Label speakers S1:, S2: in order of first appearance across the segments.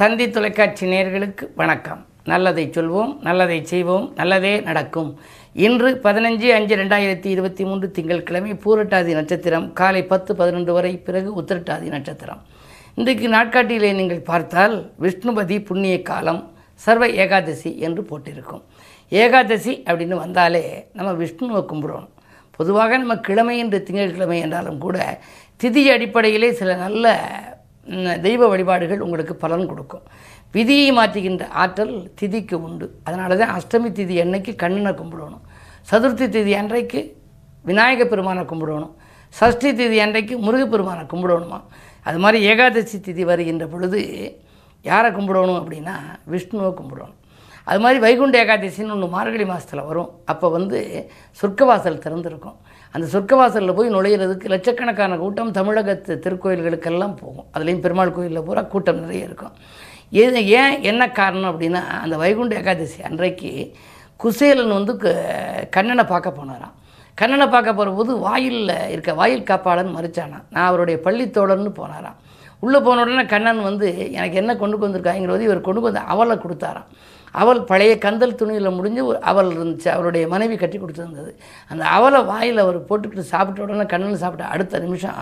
S1: தந்தி தொலைக்காட்சி நேயர்களுக்கு வணக்கம். நல்லதை சொல்வோம் நல்லதை செய்வோம் நல்லதே நடக்கும். இன்று பதினஞ்சு அஞ்சு ரெண்டாயிரத்தி இருபத்தி மூன்று திங்கட்கிழமை பூரட்டாதி நட்சத்திரம் காலை பத்து பதினொன்று வரை பிறகு உத்திரட்டாதி நட்சத்திரம். இன்றைக்கு நாட்காட்டியிலே நீங்கள் பார்த்தால் விஷ்ணுபதி புண்ணிய காலம் சர்வ ஏகாதசி என்று போட்டிருக்கும். ஏகாதசி அப்படின்னு வந்தாலே நம்ம விஷ்ணுவை கும்பிடுவோம் பொதுவாக நம்ம கிழமை என்று திங்கட்கிழமை என்றாலும் கூட திதி அடிப்படையிலே சில நல்ல தெய்வ வழிபாடுகள் உங்களுக்கு பலன் கொடுக்கும். விதியை மாற்றுகின்ற ஆற்றல் திதிக்கு உண்டு. அதனால தான் அஷ்டமி திதி அன்னைக்கு கண்ணனை கும்பிடணும். சதுர்த்தி திதி அன்றைக்கு விநாயக பெருமானை கும்பிடணும். சஷ்டி திதி அன்றைக்கு முருகப்பெருமானை கும்பிடணுமா? அது மாதிரி ஏகாதசி திதி வருகின்ற பொழுது யாரை கும்பிடணும் அப்படின்னா விஷ்ணுவை கும்பிடணும். அது மாதிரி வைகுண்ட ஏகாதசின்னு ஒன்று மார்கழி மாதத்தில் வரும். அப்போ வந்து சொர்க்கவாசல் திறந்திருக்கும். அந்த சொர்க்கவாசலில் போய் நுழையிறதுக்கு லட்சக்கணக்கான கூட்டம் தமிழகத்து திருக்கோயில்களுக்கெல்லாம் போகும். அதுலேயும் பெருமாள் கோயிலில் பூரா கூட்டம் நிறைய இருக்கும். இது ஏன் என்ன காரணம் அப்படின்னா அந்த வைகுண்ட ஏகாதசி அன்றைக்கு குசேலன் வந்து க- கண்ணனை பார்க்க போனாராம். கண்ணனை பார்க்க போகிறபோது வாயிலில் இருக்க வாயில் காப்பாளன் மறிச்சானான் நான் அவருடைய பள்ளித்தோழர்னு போனாராம். உள்ளே போன உடனே கண்ணன் வந்து எனக்கு என்ன கொண்டு வந்திருக்காங்கிறது இவர் கொண்டு வந்து அவலை கொடுத்தாராம். அவள் பழைய கந்தல் துணியில் முடிஞ்சு ஒரு அவள் இருந்துச்சு அவருடைய மனைவி கட்டி கொடுத்துருந்தது அந்த அவளை வாயில் அவர் போட்டுக்கிட்டு சாப்பிட்ட உடனே கண்ணில் சாப்பிட்ட அடுத்த நிமிஷம்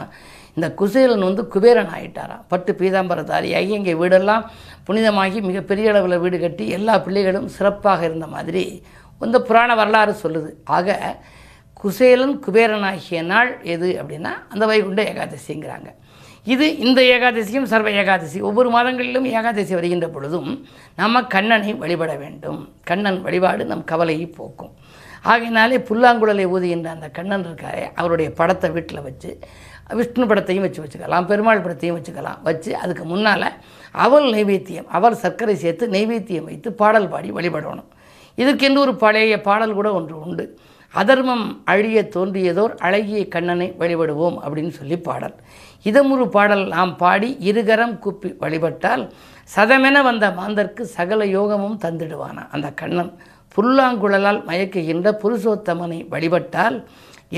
S1: இந்த குசேலன் வந்து குபேரன் ஆகிட்டாராம் பட்டு பீதாம்பரதாரியாகி இங்கே வீடெல்லாம் புனிதமாகி மிகப்பெரிய அளவில் வீடு கட்டி எல்லா பிள்ளைகளும் சிறப்பாக இருந்த மாதிரி இந்த புராண வரலாறு சொல்லுது. ஆக குசேலன் குபேரனாகிய நாள் எது அப்படின்னா அந்த வைகுண்ட ஏகாதசிங்கிறாங்க. இது இந்த ஏகாதசியும் சர்வ ஏகாதசி. ஒவ்வொரு மாதங்களிலும் ஏகாதசி வருகின்ற பொழுதும் நம்ம கண்ணனை வழிபட வேண்டும். கண்ணன் வழிபாடு நம் கவலையை போக்கும். ஆகையினாலே புல்லாங்குழலை ஊதுகின்ற அந்த கண்ணன் இருக்காரே அவருடைய படத்தை வீட்டில் வச்சு விஷ்ணு படத்தையும் வச்சு வச்சுக்கலாம் பெருமாள் படத்தையும் வச்சுக்கலாம். வச்சு அதுக்கு முன்னால் அவள் நைவேத்தியம் அவள் சர்க்கரை சேர்த்து நைவேத்தியம் வைத்து பாடல் பாடி வழிபடணும். இதுக்கென்று ஒரு பழைய பாடல் கூட ஒன்று உண்டு. அதர்மம் அழிய தோன்றியதோர் அழகிய கண்ணனை வழிபடுவோம் அப்படின்னு சொல்லி பாடல். இதமுறு பாடல் நாம் பாடி இருகரம் கூப்பி வழிபட்டால் சதமென வந்த மாந்தர்க்கு சகல யோகமும் தந்திடுவானா. அந்த கண்ணன் புல்லாங்குழலால் மயக்குகின்ற புருஷோத்தமனை வழிபட்டால்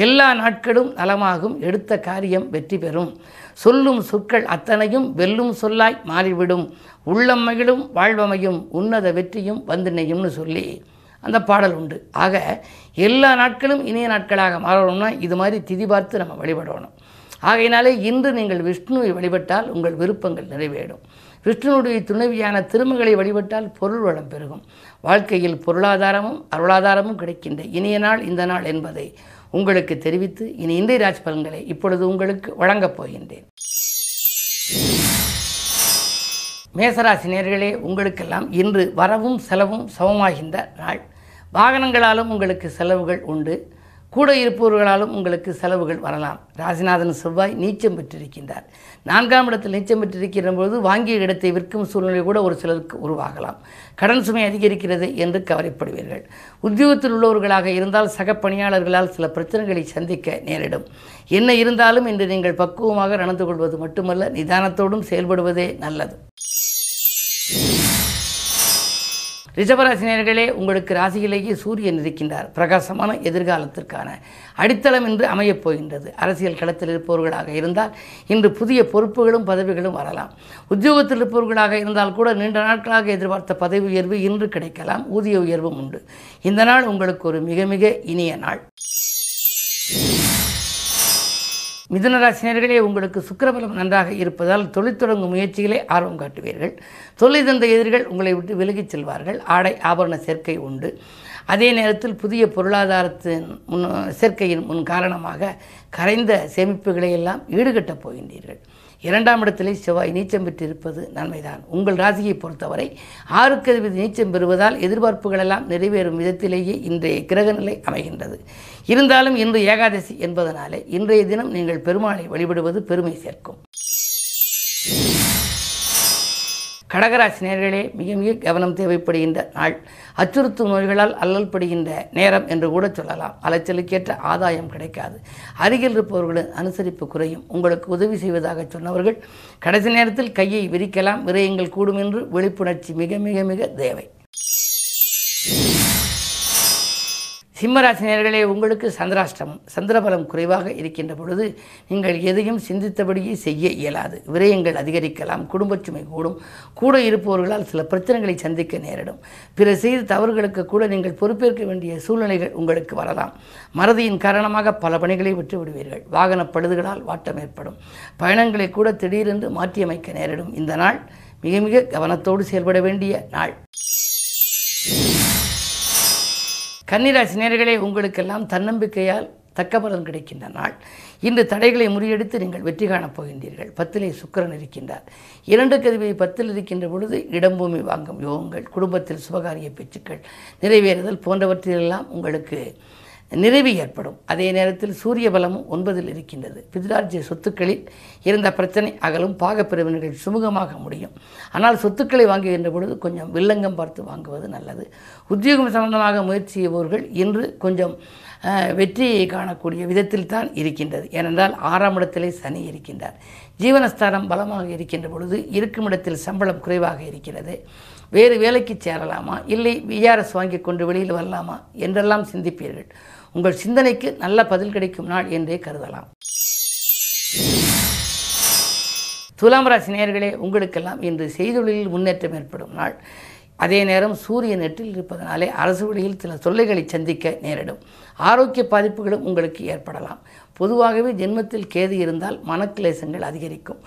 S1: எல்லா நாட்களும் நலமாகும் எடுத்த காரியம் வெற்றி பெறும். சொல்லும் சொற்கள் அத்தனையும் வெல்லும் சொல்லாய் மாறிவிடும். உள்ளம் மகிழும் வாழ்வமையும் உன்னத வெற்றியும் வந்தினையும்னு சொல்லி அந்த பாடல் உண்டு. ஆக எல்லா நாட்களும் இனிய நாட்களாக மாறணும்னா இது மாதிரி திதி பார்த்து நம்ம வழிபடணும். ஆகையினாலே இன்று நீங்கள் விஷ்ணுவை வழிபட்டால் உங்கள் விருப்பங்கள் நிறைவேறும். விஷ்ணுனுடைய துணைவியான திருமகளை வழிபட்டால் பொருள் வளம் பெருகும். வாழ்க்கையில் பொருளாதாரமும் அருளாதாரமும் கிடைக்கின்ற இனிய நாள் இந்த நாள் என்பதை உங்களுக்கு தெரிவித்து இனி இந்திய ராஜ் பலன்களை இப்பொழுது உங்களுக்கு வழங்கப் போகின்றேன். மேசராசி நேர்களே உங்களுக்கெல்லாம் இன்று வரவும் செலவும் சமமாகின்ற நாள். வாகனங்களாலும் உங்களுக்கு செலவுகள் உண்டு. கூட இருப்பவர்களாலும் உங்களுக்கு செலவுகள் வரலாம். ராசிநாதன் செவ்வாய் நீச்சம் பெற்றிருக்கின்றார். நான்காம் இடத்தில் நீச்சம் பெற்றிருக்கிற பொழுது வாங்கிய இடத்தை விற்கும் சூழ்நிலை கூட ஒரு சிலருக்கு உருவாகலாம். கடன் சுமை அதிகரிக்கிறது என்று கவலைப்படுவீர்கள். உத்தியோகத்தில் உள்ளவர்களாக இருந்தால் சக பணியாளர்களால் சில பிரச்சனைகளை சந்திக்க நேரிடும். என்ன இருந்தாலும் இன்று நீங்கள் பக்குவமாக நடந்து கொள்வது மட்டுமல்ல நிதானத்தோடும் செயல்படுவதே நல்லது. ரிஷபராசினியர்களே உங்களுக்கு ராசியிலேயே சூரியன் இருக்கின்றார். பிரகாசமான எதிர்காலத்திற்கான அடித்தளம் என்று அமையப் போகின்றது. அரசியல் களத்தில் இருப்பவர்களாக இருந்தால் இன்று புதிய பொறுப்புகளும் பதவிகளும் வரலாம். உத்தியோகத்தில் இருப்பவர்களாக இருந்தால் கூட நீண்ட நாட்களாக எதிர்பார்த்த பதவி உயர்வு இன்று கிடைக்கலாம். ஊதிய உயர்வும் உண்டு. இந்த நாள் உங்களுக்கு ஒரு மிக மிக இனிய நாள். மிதுனராசினியர்களே உங்களுக்கு சுக்கிரபலம் நன்றாக இருப்பதால் தொழில் தொடங்கும் முயற்சிகளே ஆர்வம் காட்டுவீர்கள். தொழில் தந்த எதிரிகள் உங்களை விட்டு விலகிச் செல்வார்கள். ஆடை ஆபரண சேர்க்கை உண்டு. அதே நேரத்தில் புதிய பொருளாதாரத்தின் முன் சேர்க்கையின் முன் காரணமாக கரைந்த சேமிப்புகளை எல்லாம் ஈடுகட்டப் போகின்றீர்கள். இரண்டாம் இடத்திலே செவ்வாய் நீச்சம் பெற்றிருப்பது நன்மைதான். உங்கள் ராசியை பொறுத்தவரை ஆறுக்கு அதிபதி நீச்சம் பெறுவதால் எதிர்பார்ப்புகள் எல்லாம் நிறைவேறும் விதத்திலேயே இன்றைய கிரகநிலை அமைகின்றது. இருந்தாலும் இன்று ஏகாதசி என்பதனாலே இன்றைய தினம் நீங்கள் பெருமாளை வழிபடுவது பெருமை சேர்க்கும். கடகராசி நேர்களே மிக மிக கவனம் தேவைப்படுகின்ற நாள். அச்சுறுத்தும் நோய்களால் அல்லல்படுகின்ற நேரம் என்று கூட சொல்லலாம். அலைச்சலுக்கேற்ற ஆதாயம் கிடைக்காது. அருகில் இருப்பவர்களின் அனுசரிப்பு குறையும். உங்களுக்கு உதவி செய்வதாக சொன்னவர்கள் கடைசி நேரத்தில் கையை விரிக்கலாம். விரயங்கள் கூடும் என்று விழிப்புணர்ச்சி மிக மிக மிக தேவை. சிம்மராசினியர்களே உங்களுக்கு சந்திராஷ்டமம். சந்திரபலம் குறைவாக இருக்கின்ற பொழுது நீங்கள் எதையும் சிந்தித்தபடியே செய்ய இயலாது. விரயங்கள் அதிகரிக்கலாம் குடும்பச்சுமை கூடும் கூட இருப்பவர்களால் சில பிரச்சனைகளை சந்திக்க நேரிடும். பிற செய்த தவறுகளுக்கு கூட நீங்கள் பொறுப்பேற்க வேண்டிய சூழ்நிலைகள் உங்களுக்கு வரலாம். மறதியின் காரணமாக பல பணிகளை விட்டு விடுவீர்கள். வாகன பழுதுகளால் வாட்டம் ஏற்படும். பயணங்களை கூட திடீரென்று மாற்றியமைக்க நேரிடும். இந்த நாள் மிக மிக கவனத்தோடு செயல்பட வேண்டிய நாள். கன்னிராசி நேர்களே உங்களுக்கெல்லாம் தன்னம்பிக்கையால் தக்க பலன் கிடைக்கின்ற நாள். இன்று தடைகளை முறியடித்து நீங்கள் வெற்றி காணப் போகின்றீர்கள். பத்திலே சுக்கிரன் இருக்கின்றார். இரண்டு கதிவை பத்தில் இருக்கின்ற பொழுது இடம்பூமி வாங்கும் யோகங்கள் குடும்பத்தில் சுபகாரிய பேச்சுக்கள் நிறைவேறுதல் போன்றவற்றிலெல்லாம் உங்களுக்கு நிறைவு ஏற்படும். அதே நேரத்தில் சூரிய பலமும் ஒன்பதில் இருக்கின்றது. பிதிராஜ்ய சொத்துக்களில் இருந்த பிரச்சனை அகலும். பாகப்பிரிவினர்கள் சுமூகமாக முடியும். ஆனால் சொத்துக்களை வாங்குகின்ற பொழுது கொஞ்சம் வில்லங்கம் பார்த்து வாங்குவது நல்லது. உத்தியோகம் சம்பந்தமாக முயற்சி செய்பவர்கள் இன்று கொஞ்சம் வெற்றியை காணக்கூடிய விதத்தில் தான் இருக்கின்றது. ஏனென்றால் ஆறாம் இடத்திலே சனி இருக்கின்றார். ஜீவனஸ்தானம் பலமாக இருக்கின்ற பொழுது இருக்கும் இடத்தில் சம்பளம் குறைவாக இருக்கிறது. வேறு வேலைக்கு சேரலாமா? இல்லை விஆர்எஸ் வாங்கி கொண்டு வெளியில் வரலாமா? என்றெல்லாம் சிந்திப்பீர்கள். உங்கள் சிந்தனைக்கு நல்ல பதில் கிடைக்கும் நாள் என்றே கருதலாம். துலாம் ராசி நேர்களே உங்களுக்கெல்லாம் இன்று செய்தொழிலில் முன்னேற்றம் ஏற்படும் நாள். அதே நேரம் சூரியன் நெற்றில் இருப்பதனாலே அரசு வழியில் சில தொல்லைகளை சந்திக்க நேரிடும். ஆரோக்கிய பாதிப்புகளும் உங்களுக்கு ஏற்படலாம். பொதுவாகவே ஜென்மத்தில் கேது இருந்தால் மனக்கிளேசங்கள் அதிகரிக்கும்.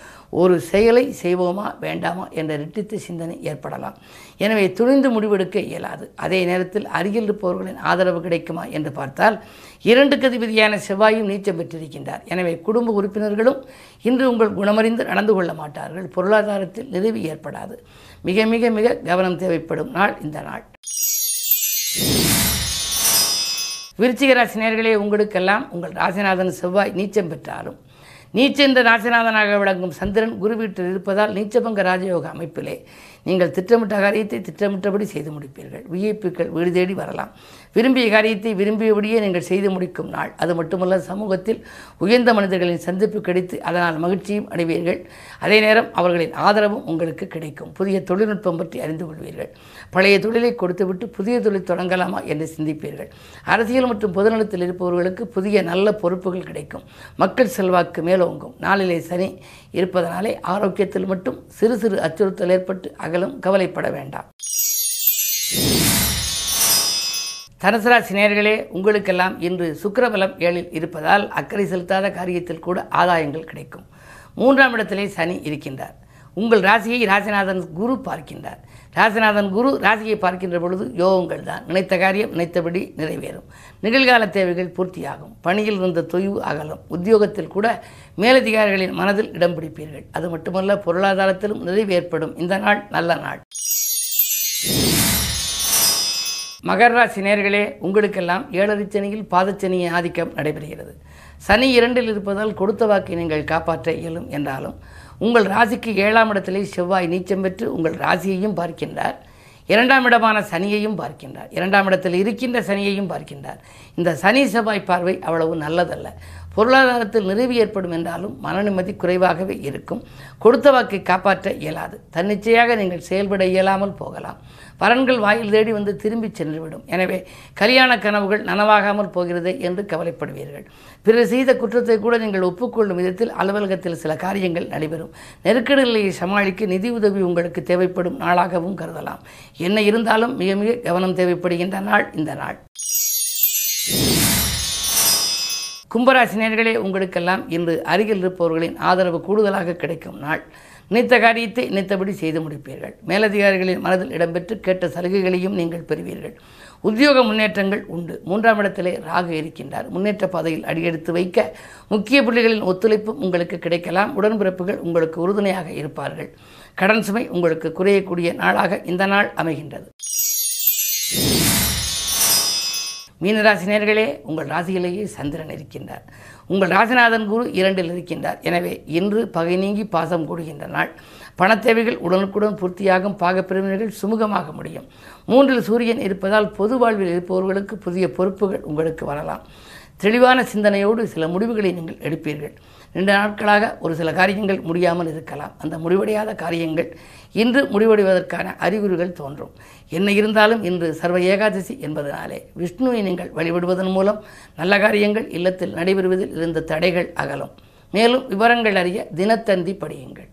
S1: ஒரு செயலை செய்வோமா வேண்டாமா என்ற ரெட்டித்த சிந்தனை ஏற்படலாம். எனவே துணிந்து முடிவெடுக்க இயலாது. அதே நேரத்தில் அருகில் இருப்பவர்களின் ஆதரவு கிடைக்குமா என்று பார்த்தால் இரண்டு கதிபதியான செவ்வாயும் நீச்சம் பெற்றிருக்கின்றார். எனவே குடும்ப உறுப்பினர்களும் இன்று உங்கள் குணமறிந்து நடந்து கொள்ள மாட்டார்கள். பொருளாதாரத்தில் நிறைவு ஏற்படாது. மிக மிக மிக கவனம் தேவைப்படும் நாள் இந்த நாள். விருச்சிக ராசி உங்களுக்கெல்லாம் உங்கள் ராசிநாதன் செவ்வாய் நீச்சம் பெற்றாலும். நீச்சென்ற ராசிநாதனாக விளங்கும் சந்திரன் குரு வீட்டில் இருப்பதால் நீச்சபங்க ராஜயோக அமைப்பிலே. நீங்கள் திட்டமிட்ட காரியத்தை திட்டமிட்டபடி செய்து முடிப்பீர்கள். விஐபிக்கள் வீடு தேடி வரலாம். விரும்பிய காரியத்தை விரும்பியபடியே நீங்கள் செய்து முடிக்கும் நாள். அது மட்டுமல்ல சமூகத்தில் உயர்ந்த மனிதர்களின் சந்திப்பு கிடைத்து அதனால் மகிழ்ச்சியும் அடைவீர்கள். அதே நேரம் அவர்களின் ஆதரவும் உங்களுக்கு கிடைக்கும். புதிய தொழில்நுட்பம் பற்றி அறிந்து கொள்வீர்கள். பழைய தொழிலை கொடுத்துவிட்டு புதிய தொழில் தொடங்கலாமா என்று சிந்திப்பீர்கள். அரசியல் மற்றும் பொதுநலத்தில் இருப்பவர்களுக்கு புதிய நல்ல பொறுப்புகள் கிடைக்கும். மக்கள் செல்வாக்கு மேலோங்கும். நாளிலே சனி இருப்பதனாலே ஆரோக்கியத்தில் மட்டும் சிறு சிறு அச்சுறுத்தல் ஏற்பட்டு அகலும் கவலைப்பட வேண்டாம். தனுசு ராசி உங்களுக்கெல்லாம் இன்று சுக்கரபலம் ஏழில் இருப்பதால் அக்கறை செலுத்தாத காரியத்தில் கூட ஆதாயங்கள் கிடைக்கும். மூன்றாம் இடத்திலே சனி இருக்கின்றார். உங்கள் ராசியை ராசிநாதன் குரு பார்க்கின்றார். ராசிநாதன் குரு ராசியை பார்க்கின்ற பொழுது யோகங்கள் தான் நினைத்த காரியம் நினைத்தபடி நிறைவேறும். நிகழ்கால தேவைகள் பூர்த்தியாகும். பணியில் இருந்த தொய்வு அகலும். உத்தியோகத்தில் கூட மேலதிகாரிகளின் மனதில் இடம் பிடிப்பீர்கள். அது மட்டுமல்ல பொருளாதாரத்திலும் நிறைவு ஏற்படும். இந்த நாள் நல்ல நாள். மகர ராசி நேர்களே உங்களுக்கெல்லாம் ஏழரை சனியில் பாதச்சனியின் ஆதிக்கம் நடைபெறுகிறது. சனி இரண்டில் இருப்பதால் கொடுத்த வாக்கை நீங்கள் காப்பாற்ற இயலும் என்றாலும் உங்கள் ராசிக்கு ஏழாம் இடத்திலே செவ்வாய் நீச்சம் பெற்று உங்கள் ராசியையும் பார்க்கின்றார். இரண்டாம் இடமான சனியையும் பார்க்கின்றார். இரண்டாம் இடத்தில் இருக்கின்ற சனியையும் பார்க்கின்றார். இந்த சனி செவ்வாய் பார்வை அவ்வளவு நல்லதல்ல. பொருளாதாரத்தில் நிறைவு ஏற்படும் என்றாலும் மனநிம்மதி குறைவாகவே இருக்கும். கொடுத்த வாக்கை காப்பாற்ற இயலாது. தன்னிச்சையாக நீங்கள் செயல்பட இயலாமல் போகலாம். வரன்கள் வாயில் தேடி வந்து திரும்பி சென்றுவிடும். எனவே கல்யாண கனவுகள் நனவாகாமல் போகிறது என்று கவலைப்படுவீர்கள். பிறர் செய்த குற்றத்தை கூட நீங்கள் ஒப்புக்கொள்ளும் விதத்தில் அலுவலகத்தில் சில காரியங்கள் நடைபெறும். நெருக்கடி நிலையை சமாளிக்க நிதி உதவி உங்களுக்கு தேவைப்படும் நாளாகவும் கருதலாம். என்ன இருந்தாலும் மிக மிக கவனம் தேவைப்படுகின்ற நாள் இந்த நாள். கும்பராசினியர்களே உங்களுக்கெல்லாம் இன்று அருகில் இருப்பவர்களின் ஆதரவு கூடுதலாக கிடைக்கும் நாள். நினைத்த காரியத்தை நினைத்தபடி செய்து முடிப்பீர்கள். மேலதிகாரிகளின் மனதில் இடம்பெற்று கேட்ட சலுகைகளையும் நீங்கள் பெறுவீர்கள். உத்தியோக முன்னேற்றங்கள் உண்டு. மூன்றாம் இடத்திலே ராகு இருக்கின்றார். முன்னேற்ற பாதையில் அடியெடுத்து வைக்க முக்கிய புள்ளிகளின் ஒத்துழைப்பும் உங்களுக்கு கிடைக்கலாம். உடன்பிறப்புகள் உங்களுக்கு உறுதுணையாக இருப்பார்கள். கடன் சுமை உங்களுக்கு குறையக்கூடிய நாளாக இந்த நாள் அமைகின்றது. மீனராசினியர்களே உங்கள் ராசியிலேயே சந்திரன் இருக்கின்றார். உங்கள் ராசிநாதன் குரு இரண்டில் இருக்கின்றார். எனவே இன்று பகை நீங்கி பாசம் கூடுகின்ற நாள். பணத்தேவைகள் உடனுக்குடன் பூர்த்தியாகும் பாகப்பிரிவினர்கள் சுமூகமாக முடியும். மூன்றில் சூரியன் இருப்பதால் பொது வாழ்வில் இருப்பவர்களுக்கு புதிய பொறுப்புகள் உங்களுக்கு வரலாம். தெளிவான சிந்தனையோடு சில முடிவுகளை நீங்கள் எடுப்பீர்கள். ரெண்டு நாட்களாக ஒரு சில காரியங்கள் முடியாமல் இருக்கலாம். அந்த முடிவடையாத காரியங்கள் இன்று முடிவடைவதற்கான அறிகுறிகள் தோன்றும். என்ன இருந்தாலும் இன்று சர்வ ஏகாதசி என்பதனாலே விஷ்ணுவை நீங்கள் வழிபடுவதன் மூலம் நல்ல காரியங்கள் இல்லத்தில் நடைபெறுவதில் இருந்த தடைகள் அகலும். மேலும் விவரங்கள் அறிய தினத்தந்தி படியுங்கள்.